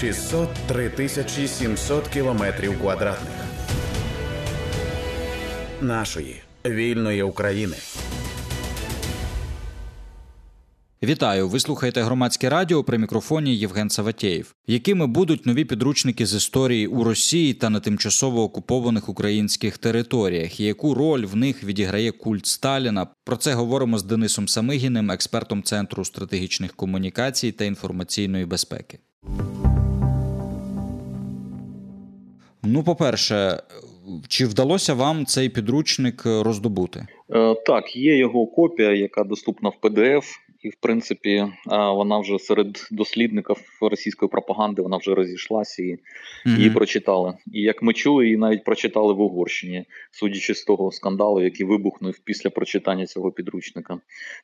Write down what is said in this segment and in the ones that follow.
603 тисячі 700 кілометрів квадратних нашої вільної України. Вітаю! Ви слухаєте громадське радіо при мікрофоні Євген Саватєєв. Якими будуть нові підручники з історії у Росії та на тимчасово окупованих українських територіях? і Яку роль в них відіграє культ Сталіна? Про це говоримо з Денисом Самигіним, експертом Центру стратегічних комунікацій та інформаційної безпеки. Ну, по-перше, чи вдалося вам цей підручник роздобути? Е, так, є його копія, яка доступна в PDF і в принципі вона вже серед дослідників російської пропаганди вона вже розійшлася і mm-hmm. її прочитали. І як ми чули, її навіть прочитали в Угорщині, судячи з того скандалу, який вибухнув після прочитання цього підручника.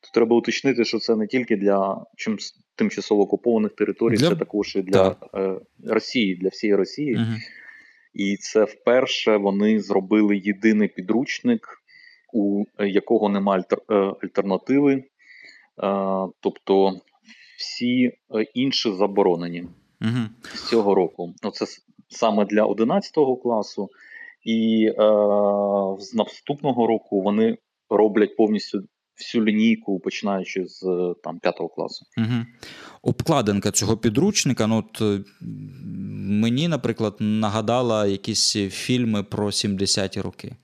То треба уточнити, що це не тільки для чим тимчасово окупованих територій, для... це також і для е, Росії, для всієї Росії. Mm-hmm. І це вперше вони зробили єдиний підручник, у якого немає альтер, е, альтернативи тобто всі е, інші заборонені угу. з цього року. Це саме для 11 класу, і е, з наступного року вони роблять повністю. Всю лінійку, починаючи з там п'ятого класу, Угу. обкладинка цього підручника. Ну от е, мені, наприклад, нагадала якісь фільми про 70-ті роки.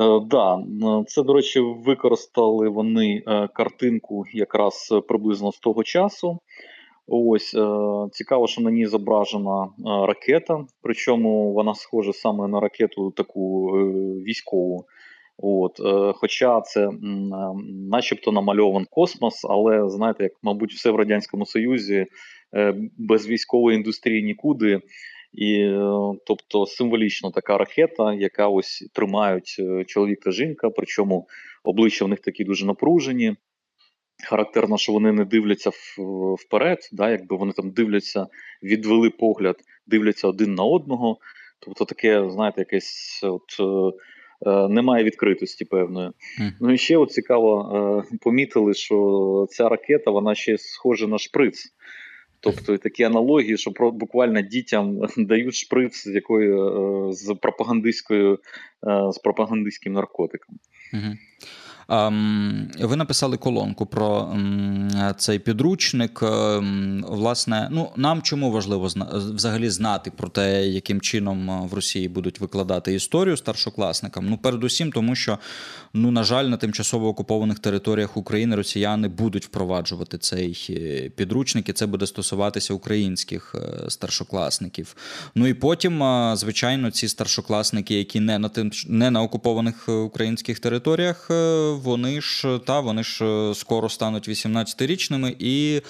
Е, да, це, до речі, використали вони е, картинку якраз приблизно з того часу. Ось е, цікаво, що на ній зображена ракета, причому вона схожа саме на ракету таку військову. От, Хоча це начебто намальован космос, але знаєте, як, мабуть, все в Радянському Союзі без військової індустрії нікуди. І е, тобто символічно така ракета, яка ось тримають е, чоловік та жінка, причому обличчя в них такі дуже напружені. Характерно, що вони не дивляться вперед, да, якби вони там дивляться, відвели погляд, дивляться один на одного. Тобто таке, знаєте, якесь от. Е, немає відкритості певної. Mm. Ну і ще от цікаво помітили, що ця ракета вона ще схожа на шприц. Тобто такі аналогії, що про буквально дітям дають шприц з якою е, з пропагандистською е, з пропагандистським наркотиком. Угу. Ви написали колонку про цей підручник. Ем, власне, ну нам чому важливо взагалі знати про те, яким чином е, в Росії будуть викладати історію старшокласникам? Ну, передусім, тому що, ну на жаль, на тимчасово окупованих територіях України росіяни будуть впроваджувати цей е, підручник, і це буде стосуватися українських е, старшокласників. Ну і потім, звичайно, ці старшокласники, які не на тим не на окупованих українських територіях вони ж та вони ж е, скоро стануть 18-річними і е,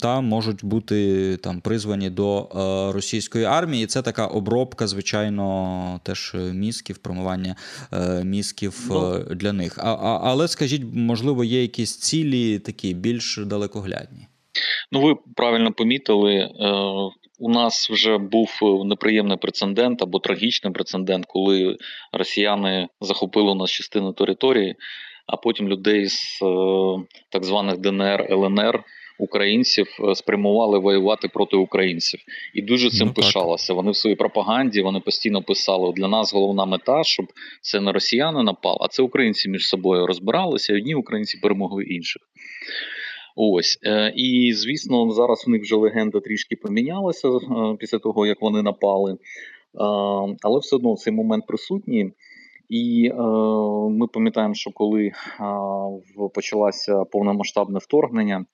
та можуть бути там призвані до е, російської армії. І Це така обробка, звичайно, теж мізків, промивання мізків для них. А, а, Але скажіть, можливо, є якісь цілі такі більш далекоглядні? Ну, ви правильно помітили. У нас вже був е, неприємний прецедент або трагічний прецедент, коли росіяни захопили у нас частину території, а потім людей з е, так званих ДНР ЛНР. Українців е, спрямували воювати проти українців і дуже цим ну, пишалося. Вони в своїй пропаганді вони постійно писали: для нас головна мета, щоб це не росіяни напали, а це українці між собою розбиралися. і Одні українці перемогли інших. Ось е, і звісно, зараз у них вже легенда трішки помінялася е, після того, як вони напали, е, але все одно цей момент присутній. І ми пам'ятаємо, що коли почалося повномасштабне вторгнення,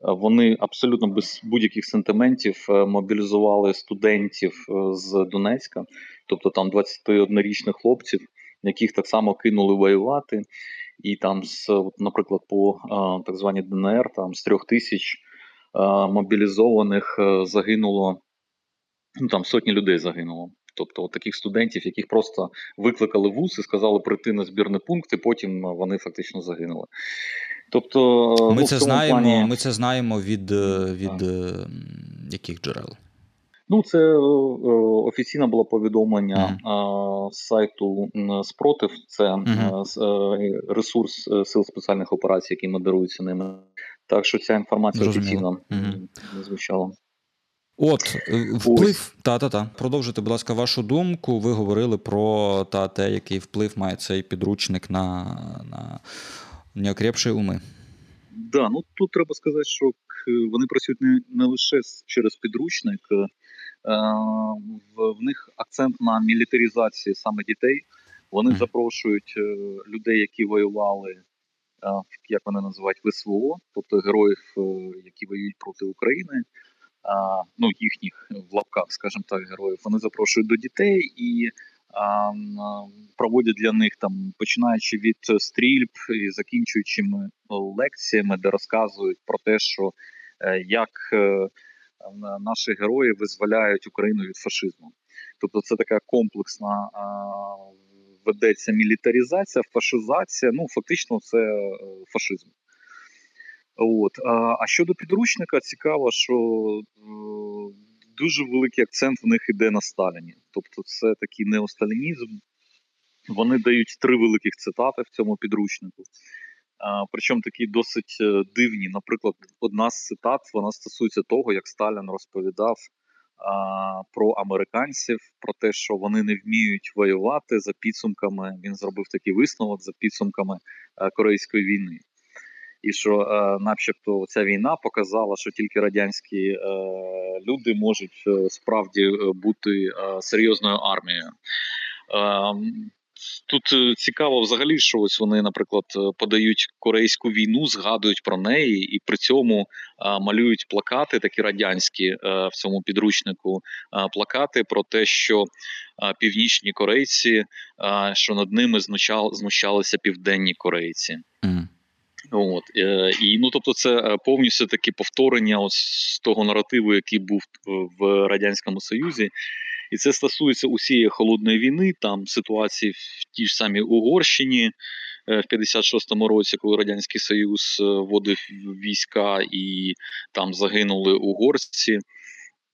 вони абсолютно без будь-яких сентиментів мобілізували студентів з Донецька, тобто там 21-річних хлопців, яких так само кинули воювати і там, з, наприклад, по так званій ДНР, там з трьох тисяч мобілізованих е, загинуло ну там сотні людей загинуло. Тобто от таких студентів, яких просто викликали вуз і сказали прийти на збірний пункт, і потім вони фактично загинули. Тобто, ми ну, це знаємо. Плані... Ми це знаємо від е, від е, яких джерел? Ну, це е, офіційне було повідомлення mm. з сайту Спротив. Це mm-hmm. ресурс сил спеціальних операцій, який модерується ними. Так що ця інформація Зрозуміло. офіційно не звучала. От вплив, та та та продовжуйте, будь ласка, вашу думку. Ви говорили про та те, який вплив має цей підручник на, на неокрепші уми. Да, ну тут треба сказати, що вони працюють не, не лише через підручник, в, в них акцент на мілітаризації саме дітей. Вони запрошують е, людей, які воювали, е, як вони називають ВСВО, тобто героїв, е, які воюють проти України. ну, їхніх в лапках, скажімо так, героїв, вони запрошують до дітей і проводять для них там, починаючи від стрільб і закінчуючи лекціями, де розказують про те, що е, як е, наші герої визволяють Україну від фашизму. Тобто це така комплексна ведеться мілітаризація, фашизація. Ну, фактично, це е, фашизм. От. А, а щодо підручника, цікаво, що е, дуже великий акцент в них іде на Сталіні. Тобто, це такий неосталінізм. Вони дають три великих цитати в цьому підручнику. Причому такі досить е, дивні. Наприклад, одна з цитат вона стосується того, як Сталін розповідав про американців, про те, що вони не вміють воювати за підсумками. Він зробив такий висновок за підсумками е, Корейської війни і що, е, начебто, ця війна показала, що тільки радянські люди можуть справді бути серйозною армією. Тут е, цікаво взагалі, що ось вони, наприклад, е, подають корейську війну, згадують про неї, і при цьому малюють плакати, такі радянські е, в цьому підручнику. плакати про те, що північні корейці, що над ними знущал, знущалися південні корейці. Мгм. От і ну тобто, це повністю таке повторення ось того наративу, який був в радянському Союзі, і це стосується усієї холодної війни, там ситуації в тій ж самій Угорщині е, в 56-му році, коли радянський Союз е, вводив війська і там загинули угорці.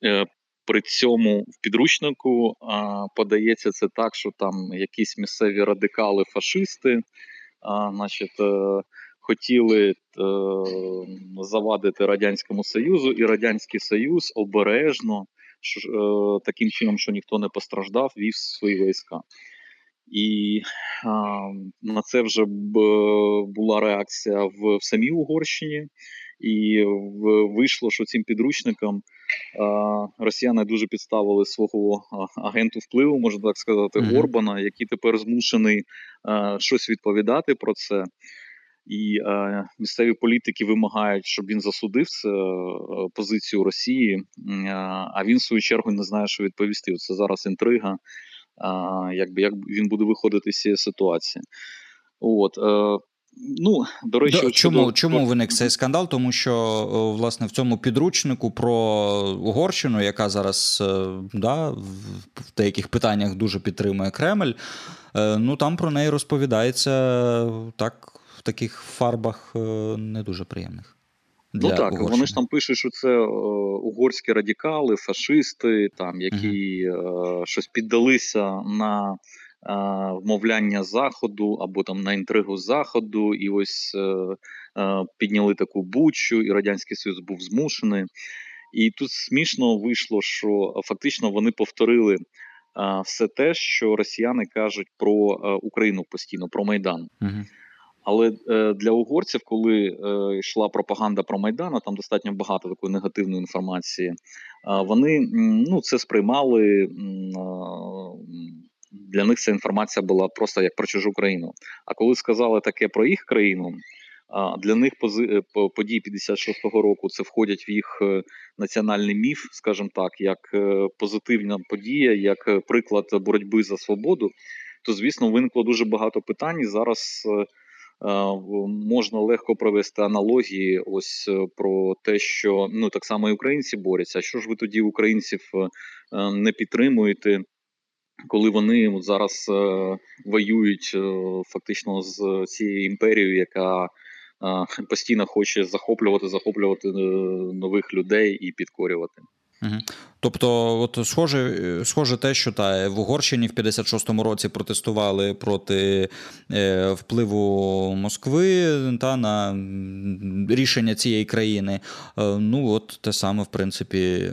Е, При цьому в підручнику а, подається це так, що там якісь місцеві радикали, фашисти, а, значить, е, хотіли е, завадити Радянському Союзу, і Радянський Союз обережно, таким чином, що ніхто не постраждав, вів свої війська. І а, на це вже б, була реакція в, в самій Угорщині, і в, вийшло, що цим підручником а, росіяни дуже підставили свого агенту впливу, можна так сказати, Мгм. Орбана, який тепер змушений а, щось відповідати про це. І е, місцеві політики вимагають, щоб він засудив це, е, позицію Росії, е, а він в свою чергу не знає, що відповісти. Це зараз інтрига, е, якби як він буде виходити з цієї ситуації. От, е, ну, до речі, Да, от чому, щодо- чому виник цей скандал? Тому що власне в цьому підручнику про Угорщину, яка зараз е, да, в деяких питаннях дуже підтримує Кремль, е, ну там про неї розповідається так в таких фарбах е, не дуже приємних. Для Ну так, Угорщини. вони ж там пишуть, що це е, угорські радикали, фашисти, там які е, щось піддалися на е, вмовляння заходу або там на інтригу заходу, і ось е, е, підняли таку бучу, і радянський союз був змушений. І тут смішно вийшло, що фактично вони повторили все те, що росіяни кажуть про Україну постійно, про Майдан. Мгм. Але е, для угорців, коли е, йшла пропаганда про Майдан, а там достатньо багато такої негативної інформації, е, вони ну, це сприймали. Для них ця інформація була просто як про чужу країну. А коли сказали таке про їх країну, для них пози, е, події 56-го року це входять в їх е, національний міф, скажімо так, як е, позитивна подія, як приклад боротьби за свободу. То звісно виникло дуже багато питань. І зараз можна легко провести аналогії. Ось е, про те, що ну так само і українці борються. А Що ж ви тоді українців е, е, не підтримуєте? Коли вони зараз е, воюють е, фактично з цією імперією, яка е, постійно хоче захоплювати, захоплювати е, нових людей і підкорювати. Угу. Тобто, от схоже, схоже те, що та в Угорщині в 56-му році протестували проти е, впливу Москви та на рішення цієї країни. Е, ну, от те саме, в принципі,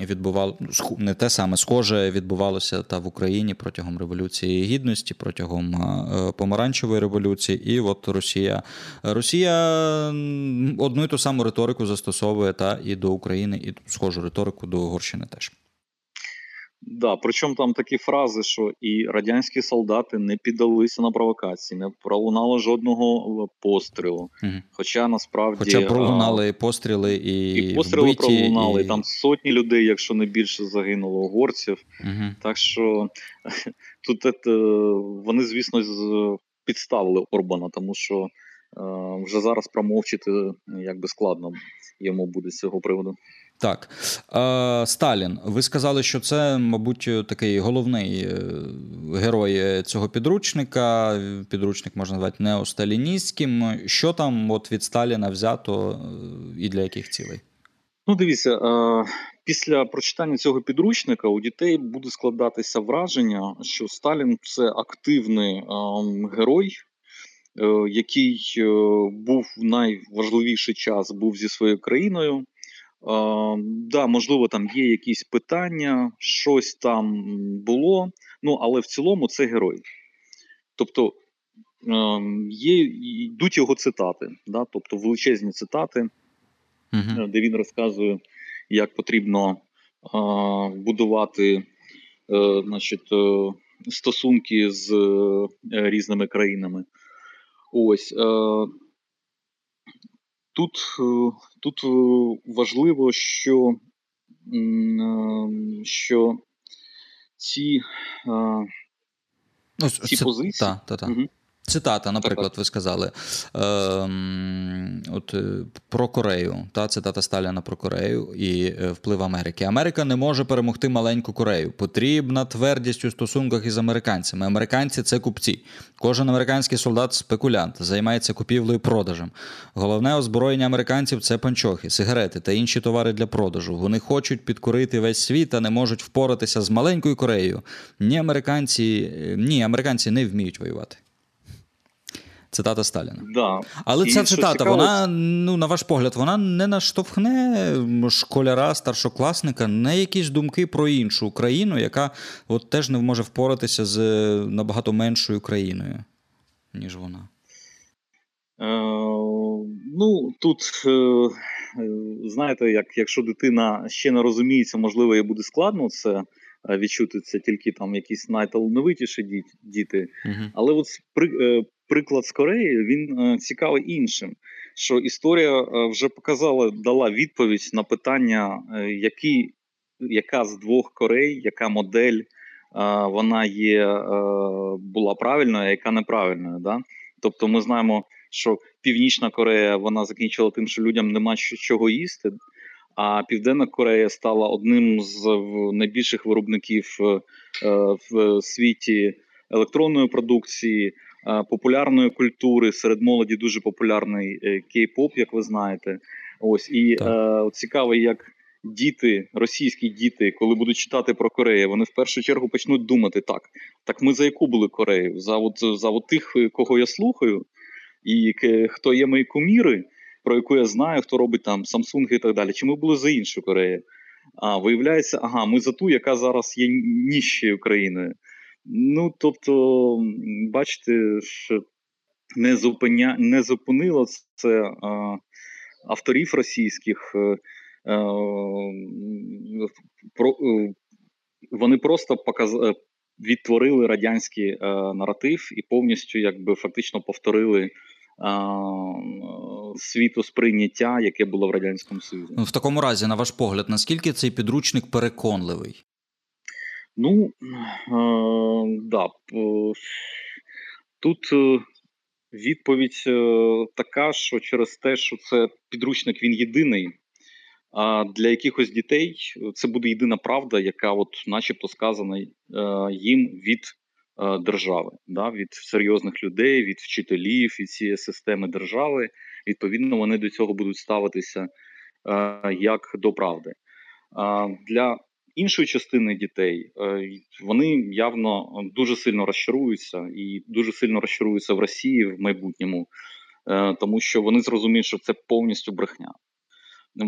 відбувало не те саме схоже відбувалося та в Україні протягом Революції Гідності, протягом е, помаранчевої революції. І от Росія Росія одну і ту саму риторику застосовує та і до України, і схожу риторику до Угорщини теж. Да, причому там такі фрази, що і радянські солдати не піддалися на провокації, не пролунало жодного пострілу. Угу. Хоча насправді Хоча пролунали а, постріли і і постріли вбиті, пролунали, і... там сотні людей, якщо не більше загинуло угорців. Угу. Так що тут це, вони, звісно, підставили Орбана, тому що е, вже зараз промовчити якби складно йому буде з цього приводу. Так. Е, Сталін, ви сказали, що це, мабуть, такий головний е, герой цього підручника. Підручник можна назвати неосталіністським. Що там от від Сталіна взято е, і для яких цілей? Ну, дивіться, після прочитання цього підручника у дітей буде складатися враження, що Сталін це активний герой, який був в найважливіший час був зі своєю країною. Да, можливо, там є якісь питання, щось там було, ну але в цілому це герой. Тобто є, йдуть його цитати, да, тобто величезні цитати, uh де він розказує, як потрібно будувати е, значить, е, стосунки з е, різними країнами. Ось. Тут е, тут е, важливо, що е, що ці ці ці позиції. Та, та, та. Угу. Цитата, наприклад, ви сказали е, от, е, про Корею. Та цитата Сталіна про Корею і е, вплив Америки. Америка не може перемогти маленьку Корею. Потрібна твердість у стосунках із американцями. Американці це купці. Кожен американський солдат спекулянт, займається купівлею продажем. Головне озброєння американців це панчохи, сигарети та інші товари для продажу. Вони хочуть підкорити весь світ та не можуть впоратися з маленькою Кореєю. Ні, американці, ні, американці не вміють воювати. Цитата Сталіна. Да. Але І ця цитата, цікаво... вона, ну, на ваш погляд, вона не наштовхне школяра, старшокласника на якісь думки про іншу країну, яка от теж не може впоратися з набагато меншою країною, ніж вона. Е, Ну, тут, е, знаєте, як, якщо дитина ще не розуміється, можливо, їй буде складно це відчути це тільки там якісь найталановитіші діти. Uh-huh. Але от при, е, приклад з Кореї він е, цікавий іншим. Що історія е, вже показала, дала відповідь на питання, які, яка з двох Корей, яка модель вона є була правильною, а яка неправильною. Да? Тобто, ми знаємо, що Північна Корея вона закінчила тим, що людям нема чого їсти. А Південна Корея стала одним з найбільших виробників е, в світі електронної продукції, е, популярної культури серед молоді дуже популярний е, кей-поп, як ви знаєте. Ось і е, цікаво, як діти, російські діти, коли будуть читати про Корею, вони в першу чергу почнуть думати так: так ми за яку були Корею? За от, за от тих, кого я слухаю, і хто є мої куміри про яку я знаю, хто робить там Samsung і так далі. Чи ми були за іншу Корею? А виявляється, ага, ми за ту, яка зараз є ніщою країною. Ну тобто, бачите, що не зупиня... не зупинило це а, авторів російських. А, е, е, про, е, Вони просто показ... відтворили радянський а, наратив і повністю якби фактично повторили світосприйняття, яке було в радянському Союзі. В такому разі, на ваш погляд, наскільки цей підручник переконливий? Ну е, да, тут е, відповідь е, така, що через те, що це підручник він єдиний. А для якихось дітей це буде єдина правда, яка, от, начебто, сказана їм від Е, держави, да, від серйозних людей, від вчителів, від цієї системи держави. Відповідно, вони до цього будуть ставитися е, як до правди. Для іншої частини дітей е, вони явно дуже сильно розчаруються і дуже сильно розчаруються в Росії в майбутньому, е, тому що вони зрозуміють, що це повністю брехня.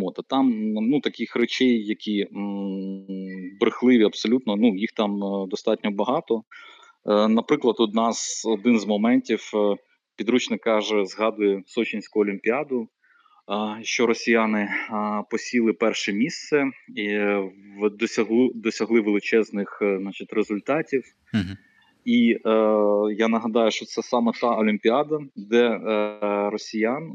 От, а там ну, таких речей, які м, брехливі, абсолютно, ну їх там е, достатньо багато. Наприклад, одна з один з моментів підручник каже, згадує Сочинську олімпіаду що росіяни посіли перше місце і е, досягли досягли величезних е, значить, результатів. uh І е, я нагадаю, що це саме та Олімпіада, де е, росіян е,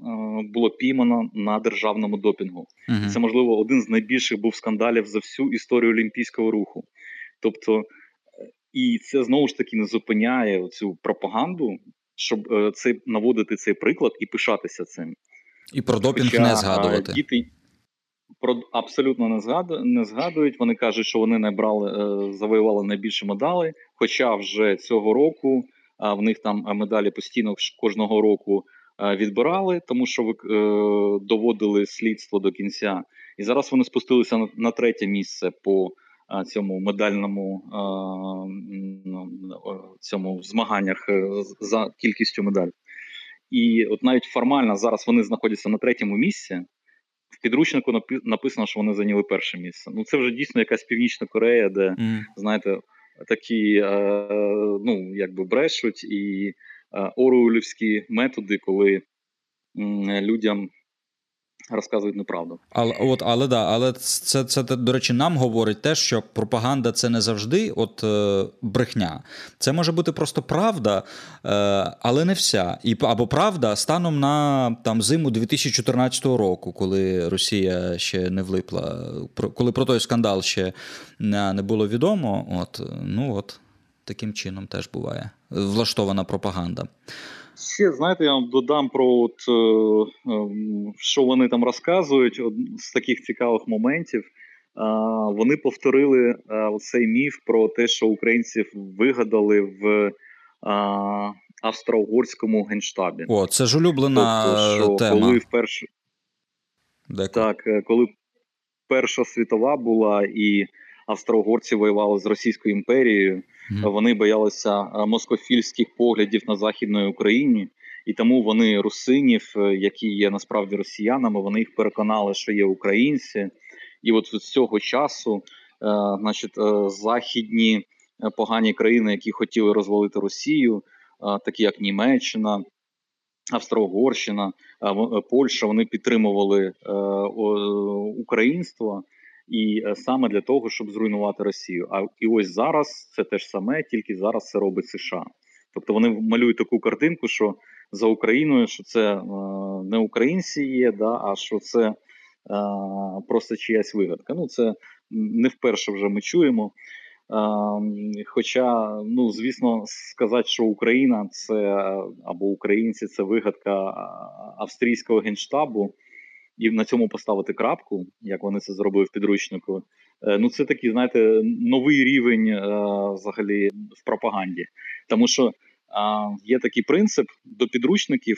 було піймано на державному допінгу. uh Це можливо один з найбільших був скандалів за всю історію олімпійського руху. Тобто, е, і це знову ж таки не зупиняє цю пропаганду, щоб е, цей наводити цей приклад і пишатися цим. І про допінг Хоча, не згадувати. Діти про абсолютно не згаду, не згадують. Вони кажуть, що вони набрали, е, завоювали найбільше медалей. Хоча вже цього року в них там медалі постійно кожного року відбирали, тому що ви е, доводили слідство до кінця. І зараз вони спустилися на третє місце по цьому медальному цьому змаганнях е, за кількістю медалей. І от навіть формально зараз вони знаходяться на третьому місці. В підручнику написано, що вони зайняли перше місце. Ну це вже дійсно якась північна Корея, де mm. знаєте, такі е, ну якби брешуть і е, оруелівські методи, коли людям розказують неправду. Але от, але да, але це, це, до речі, нам говорить те, що пропаганда це не завжди от е, брехня. Це може бути просто правда, е, але не вся. І або правда станом на там зиму 2014 року, коли Росія ще не влипла, коли про той скандал ще не, не було відомо. От ну от таким чином теж буває влаштована пропаганда. Ще знаєте, я вам додам про от, е, е, що вони там розказують з таких цікавих моментів. Вони повторили е, цей міф про те, що українців вигадали в австро-угорському генштабі. О, це ж улюблена тобто, що тема. Коли вперше так, коли Перша світова була і австро-угорці воювали з Російською імперією. Вони боялися е, москофільських поглядів на західної Україні, і тому вони русинів, е, які є насправді росіянами, вони їх переконали, що є українці, і от з цього часу, е, значить, західні погані країни, які хотіли розвалити Росію, такі як Німеччина. Австро-Угорщина, Польща вони підтримували українство і е, саме для того, щоб зруйнувати Росію. А і ось зараз це те ж саме, тільки зараз це робить США. Тобто вони малюють таку картинку, що за Україною, що це е, не українці є, да, а що це е, просто чиясь вигадка. Ну це не вперше вже ми чуємо. Хоча, ну звісно, сказати, що Україна це або українці це вигадка австрійського генштабу і на цьому поставити крапку, як вони це зробили в підручнику. Е, ну це такий, знаєте, новий рівень е, взагалі в пропаганді, тому що є такий принцип до підручників.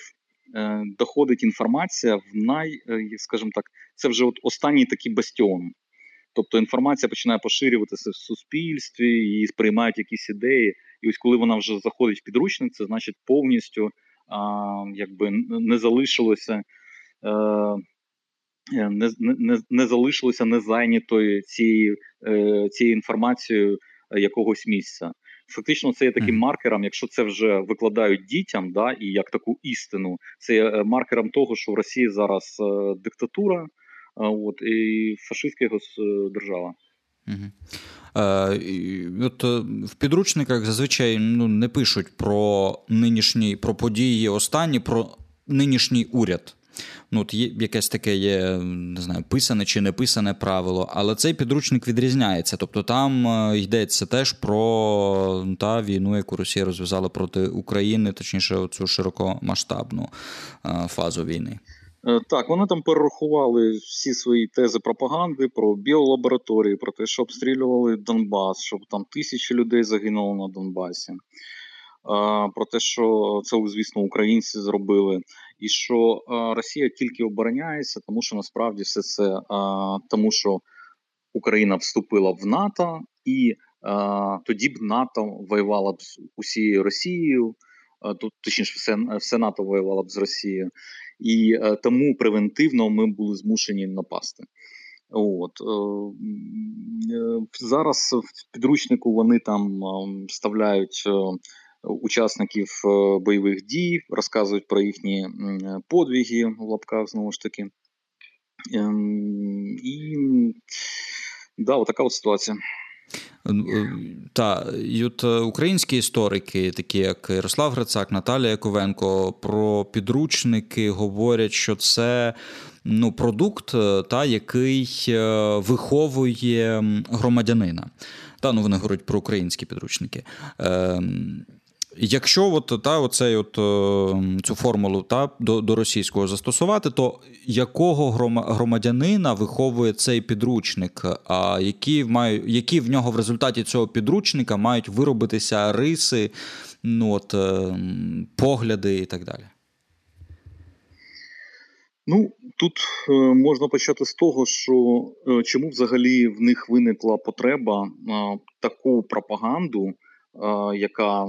Е, доходить інформація в най, скажімо так, це вже от останній такий бастіон. Тобто інформація починає поширюватися в суспільстві і сприймають якісь ідеї. І ось коли вона вже заходить в підручник, це значить повністю а, якби не залишилося не не, не залишилося незайнятою цією е, цією інформацією е, якогось місця. Фактично, це є таким маркером, якщо це вже викладають дітям, да, і як таку істину, це є маркером того, що в Росії зараз диктатура, от і фашистська держава. Угу. Е, от В підручниках зазвичай ну, не пишуть про нинішні про події останні, про нинішній уряд. Ну, от є якесь таке є, не знаю, писане чи не писане правило, але цей підручник відрізняється. Тобто там е, йдеться теж про та війну, яку Росія розв'язала проти України, точніше, цю широкомасштабну е, фазу війни. Е, так, вони там перерахували всі свої тези пропаганди про біолабораторії, про те, що обстрілювали Донбас, щоб там тисячі людей загинуло на Донбасі про те, що це, звісно, українці зробили, і що Росія тільки обороняється, тому що насправді все це тому, що Україна вступила в НАТО, і тоді б НАТО воювало б з усією Росією, тут точніше, все, все НАТО воювало б з Росією, і тому превентивно ми були змушені напасти. От Зараз в підручнику вони там вставляють учасників бойових дій, розказують про їхні подвиги в лапках знову ж таки. Ем, і да, отака от ситуація. Е, та, і от е, українські історики, такі як Ярослав Грицак, Наталія Яковенко, про підручники говорять, що це ну, продукт, е, та, який виховує громадянина. Та, ну, Вони говорять про українські підручники. Ем, Якщо от, та, оцей от, е, цю формулу та, до до російського застосувати, то якого громадянина виховує цей підручник, а які маю, які в нього в результаті цього підручника мають виробитися риси, ну, от, е, погляди і так далі? Ну, тут е, можна почати з того, що чому взагалі в них виникла потреба таку пропаганду яка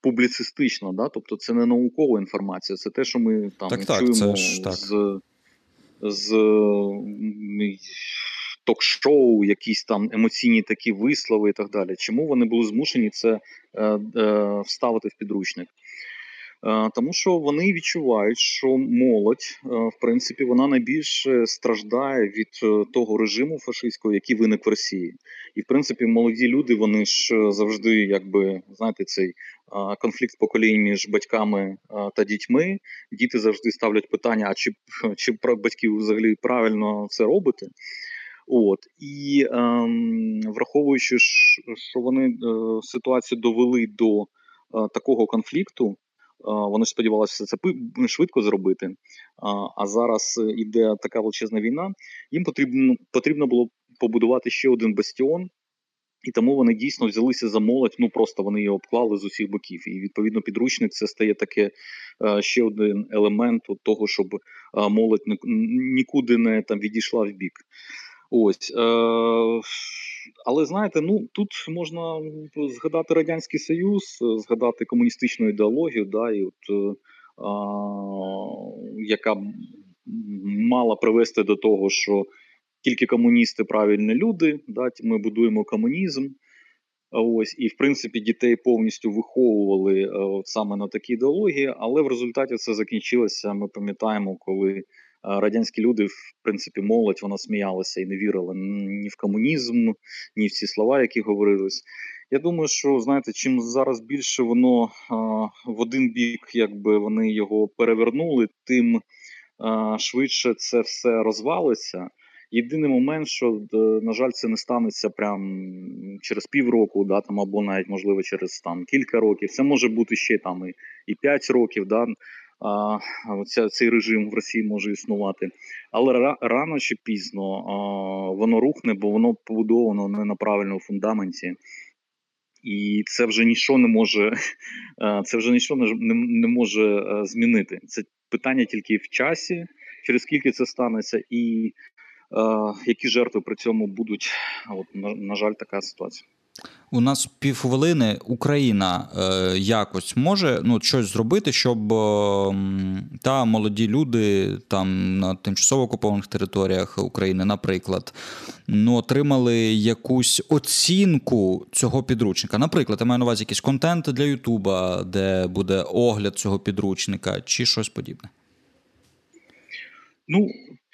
публіцистична, да? тобто це не наукова інформація, це те, що ми там так, чуємо це ж, так. з з ток-шоу, якісь там емоційні такі вислови і так далі. Чому вони були змушені це е, е, вставити в підручник? Е, тому що вони відчувають, що молодь, е, в принципі, вона найбільше страждає від е, того режиму фашистського, який виник в Росії, і в принципі, молоді люди вони ж завжди, якби знаєте, цей конфлікт поколінь між батьками та дітьми. Діти завжди ставлять питання: а чи чи батьків взагалі правильно це робити? От і ем, враховуючи, що вони ситуацію довели до такого конфлікту, вони ж сподівалися це швидко зробити. А зараз іде така величезна війна. Їм потрібно потрібно було побудувати ще один бастіон. І тому вони дійсно взялися за молодь, ну просто вони її обклали з усіх боків. І відповідно підручник це стає таке ще один елемент того, щоб молодь нікуди не там відійшла в бік. Ось. Е, Але знаєте, ну тут можна згадати Радянський Союз, згадати комуністичну ідеологію, да, і от, е, яка мала привести до того, що тільки комуністи правильні люди, да, ми будуємо комунізм. Ось, і в принципі дітей повністю виховували от, саме на такі ідеології, але в результаті це закінчилося. Ми пам'ятаємо, коли радянські люди, в принципі, молодь вона сміялася і не вірила ні в комунізм, ні в ці слова, які говорились. Я думаю, що знаєте, чим зараз більше воно в один бік, якби вони його перевернули, тим швидше це все розвалиться. Єдиний момент, що на жаль, це не станеться прям через півроку, да там або навіть можливо через там кілька років. Це може бути ще там і 5 років. Да а, ця, цей режим в Росії може існувати, але рано чи пізно воно рухне, бо воно побудовано не на правильному фундаменті. І це вже нічого не може це вже нічого не, не може змінити. Це питання тільки в часі, через скільки це станеться, і е, які жертви при цьому будуть. От на, на жаль, така ситуація. У нас півхвилини Україна е, якось може ну, щось зробити, щоб е, та молоді люди там на тимчасово окупованих територіях України, наприклад, ну, отримали якусь оцінку цього підручника. Наприклад, я маю на увазі якийсь контент для Ютуба, де буде огляд цього підручника, чи щось подібне. Ну,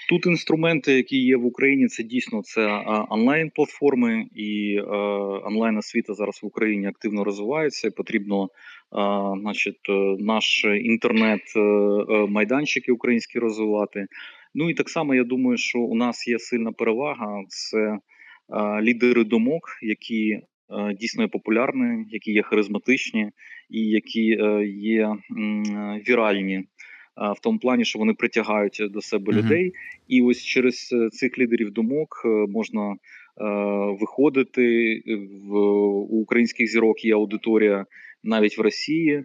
Тут інструменти, які є в Україні, це дійсно це онлайн-платформи, і е, онлайн-освіта зараз в Україні активно розвивається. Потрібно, е, значить, е, наш інтернет-майданчики українські розвивати. Ну і так само я думаю, що у нас є сильна перевага. Це лідери думок, які дійсно є популярні, які є харизматичні і які є віральні в тому плані, що вони притягають до себе людей, і ось через е, цих лідерів думок е, можна е, виходити в у українських зірок. Є аудиторія навіть в Росії.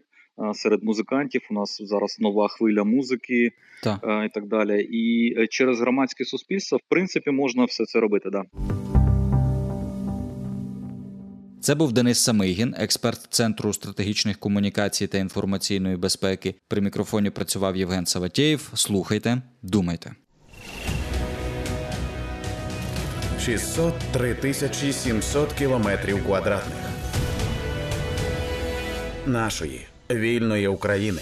Серед музикантів у нас зараз нова хвиля музики так. і так далі. І через громадське суспільство, в принципі, можна все це робити. Да. Це був Денис Самигін, експерт Центру стратегічних комунікацій та інформаційної безпеки. При мікрофоні працював Євген Саватєєв. Слухайте, думайте. 603 тисячі 700 кілометрів квадратних нашої вільної України.